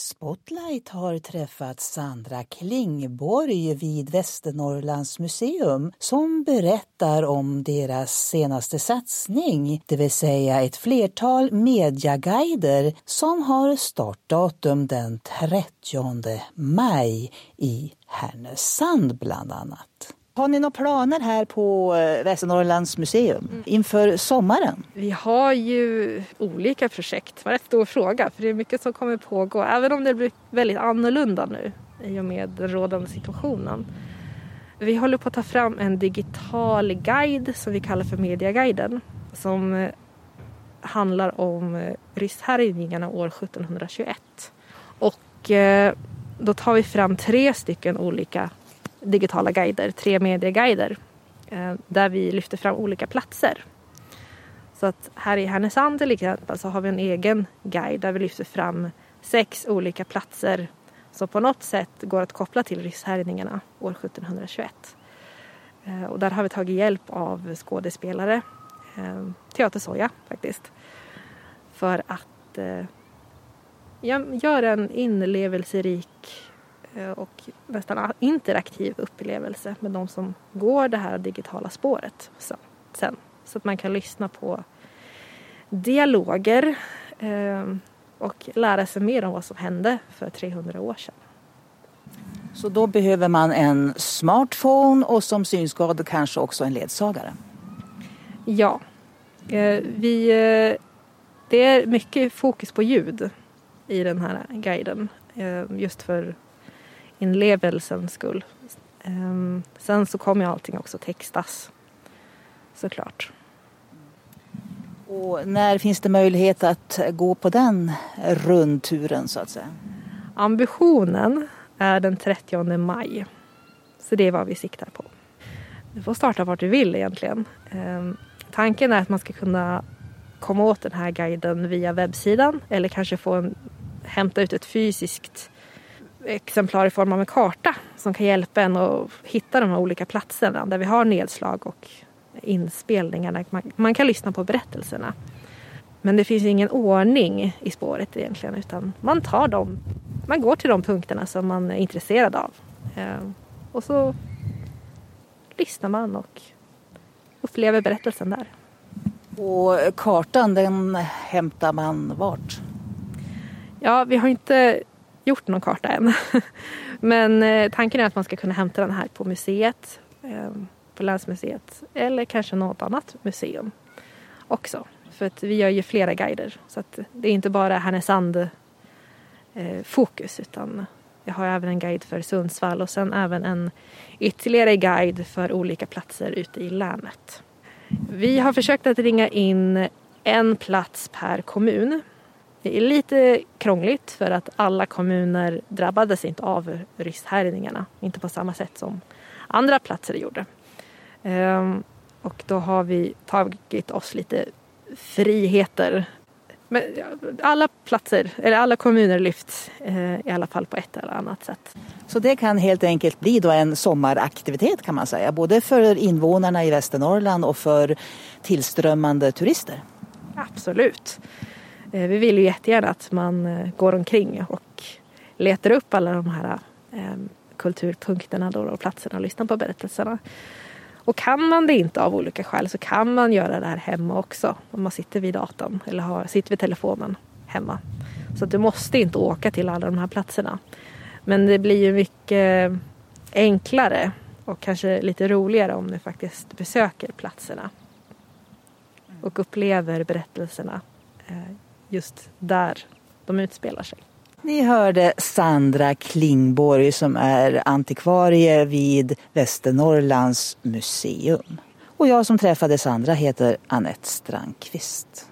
Spotlight har träffat Sandra Klingborg vid Västernorrlands museum som berättar om deras senaste satsning, det vill säga ett flertal mediaguider som har startdatum den 30 maj i Härnösand bland annat. Har ni några planer här på eh, Västernorrlands museum mm. inför sommaren? Vi har ju olika projekt. Det var en stor fråga för det är mycket som kommer pågå även om det blir väldigt annorlunda nu i och med den rådande situationen. Vi håller på att ta fram en digital guide som vi kallar för Mediaguiden som eh, handlar om eh, rysshärjningarna år 1721. Och då tar vi fram tre stycken olika digitala guider, tre medieguider eh, där vi lyfter fram olika platser. Så att här i Härnösand till exempel så har vi en egen guide där vi lyfter fram sex olika platser som på något sätt går att koppla till rysshärjningarna år 1721. Eh, och där har vi tagit hjälp av skådespelare, eh, Teater Soja faktiskt, för att göra en inlevelserik och nästan interaktiv upplevelse med de som går det här digitala spåret sen. Så att man kan lyssna på dialoger eh, och lära sig mer om vad som hände för 300 år sedan. Så då behöver man en smartphone och som synskadad kanske också en ledsagare? Ja. Eh, vi, det är mycket fokus på ljud i den här guiden. Just för inlevelsens skull. Um, sen så kommer ju allting också textas såklart. Och när finns det möjlighet att gå på den rundturen så att säga? Ambitionen är den 30 maj. Så det är vad vi siktar på. Du får starta vart du vill egentligen. Um, tanken är att man ska kunna komma åt den här guiden via webbsidan eller kanske få en, hämta ut ett fysiskt exemplar i form av en karta som kan hjälpa en att hitta de här olika platserna där vi har nedslag och inspelningar man, man kan lyssna på berättelserna. Men det finns ingen ordning i spåret egentligen utan man tar dem, man går till de punkterna som man är intresserad av. Eh, och så lyssnar man och upplever berättelsen där. Och kartan den hämtar man vart? Ja, vi har inte gjort någon karta än. Men eh, tanken är att man ska kunna hämta den här på museet, eh, på länsmuseet eller kanske något annat museum också. För att vi gör ju flera guider så att det är inte bara Härnösand eh, fokus utan jag har även en guide för Sundsvall och sen även en ytterligare guide för olika platser ute i länet. Vi har försökt att ringa in en plats per kommun det är lite krångligt för att alla kommuner drabbades inte av rysshärjningarna. Inte på samma sätt som andra platser gjorde. Ehm, och då har vi tagit oss lite friheter. Men alla platser, eller alla kommuner lyfts eh, i alla fall på ett eller annat sätt. Så det kan helt enkelt bli då en sommaraktivitet kan man säga, både för invånarna i Västernorrland och för tillströmmande turister? Absolut. Eh, vi vill ju jättegärna att man eh, går omkring och letar upp alla de här ehm, kulturpunkterna då och platserna och lyssnar på berättelserna. Och kan man det inte av olika skäl så kan man göra det här hemma också. Om man sitter vid datorn eller har, sitter vid telefonen hemma. Så du måste inte åka till alla de här platserna. Men det blir ju mycket enklare och kanske lite roligare om du faktiskt besöker platserna. Och upplever berättelserna eh, just där de utspelar sig. Ni hörde Sandra Klingborg som är antikvarie vid Västernorrlands museum. Och jag som träffade Sandra heter Annette Strandqvist.